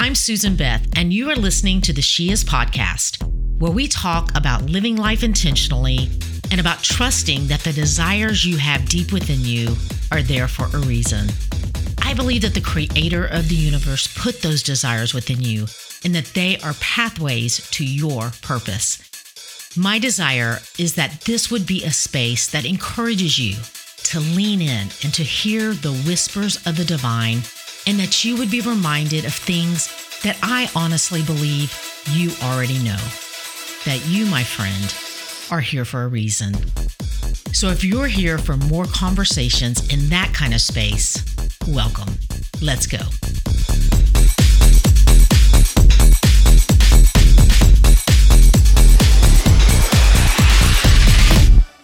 I'm Susan Beth, and you are listening to the She Is podcast, where we talk about living life intentionally and about trusting that the desires you have deep within you are there for a reason. I believe that the creator of the universe put those desires within you and that they are pathways to your purpose. My desire is that this would be a space that encourages you to lean in and to hear the whispers of the divine, and that you would be reminded of things that I honestly believe you already know. That you, my friend, are here for a reason. So if you're here for more conversations in that kind of space, welcome. Let's go.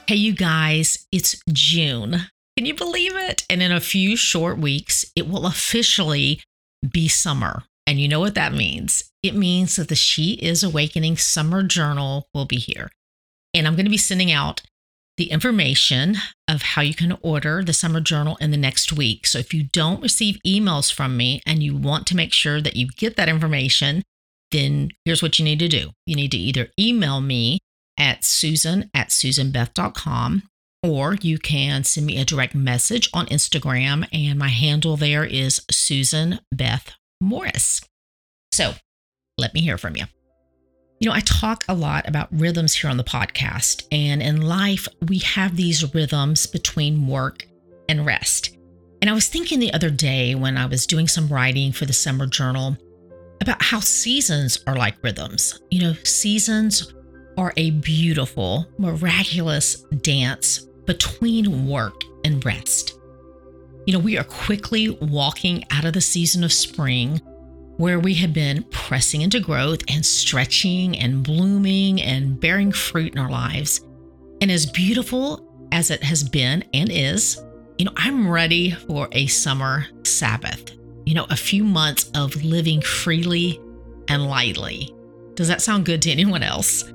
Hey, you guys, it's June. Can you believe it? And in a few short weeks, it will officially be summer. And you know what that means? It means that the She is Awakening Summer Journal will be here. And I'm going to be sending out the information of how you can order the summer journal in the next week. So if you don't receive emails from me and you want to make sure that you get that information, then here's what you need to do. You need to either email me at susan at susanbeth.com or you can send me a direct message on Instagram, and my handle there is Susan Beth Morris. So let me hear from you. You know, I talk a lot about rhythms here on the podcast, and in life, we have these rhythms between work and rest. And I was thinking the other day when I was doing some writing for the summer journal about how seasons are like rhythms. You know, seasons are a beautiful, miraculous dance between work and rest. You know, we are quickly walking out of the season of spring where we have been pressing into growth and stretching and blooming and bearing fruit in our lives. And as beautiful as it has been and is, you know, I'm ready for a summer Sabbath, you know, a few months of living freely and lightly. Does that sound good to anyone else?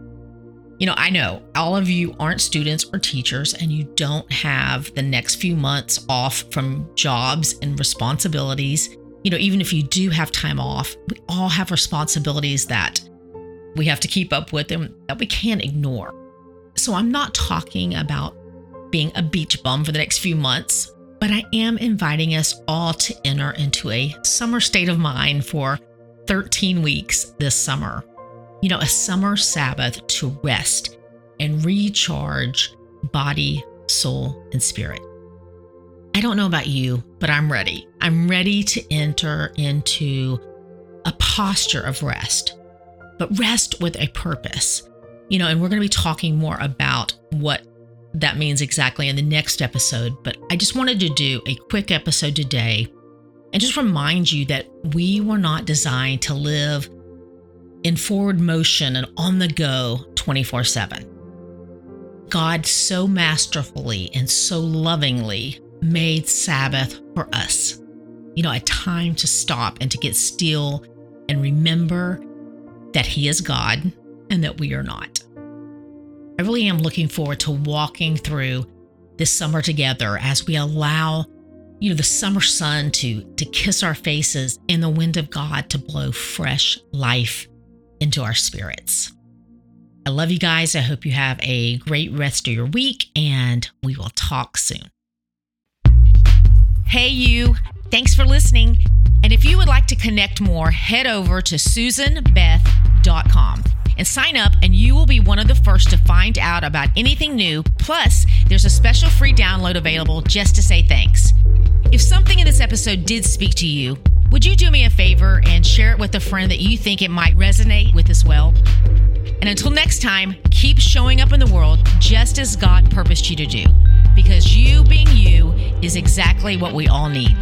You know, I know all of you aren't students or teachers, and you don't have the next few months off from jobs and responsibilities. You know, even if you do have time off, we all have responsibilities that we have to keep up with and that we can't ignore. So I'm not talking about being a beach bum for the next few months, but I am inviting us all to enter into a summer state of mind for 13 weeks this summer you know, a summer Sabbath to rest and recharge body, soul, and spirit. I don't know about you, but I'm ready. I'm ready to enter into a posture of rest, but rest with a purpose. You know, and we're going to be talking more about what that means exactly in the next episode. But I just wanted to do a quick episode today and just remind you that we were not designed to live in forward motion and on the go 24 7. God so masterfully and so lovingly made Sabbath for us. You know, a time to stop and to get still and remember that He is God and that we are not. I really am looking forward to walking through this summer together as we allow you know the summer sun to to kiss our faces and the wind of God to blow fresh life into our spirits. I love you guys. I hope you have a great rest of your week, and we will talk soon. Hey, you. Thanks for listening. And if you would like to connect more, head over to susanbeth.com and sign up, and you will be one of the first to find out about anything new. Plus, there's a special free download available just to say thanks. If something in this episode did speak to you, would you do me a favor and share it with a friend that you think it might resonate with as well? And until next time, keep showing up in the world just as God purposed you to do, because you being you is exactly what we all need.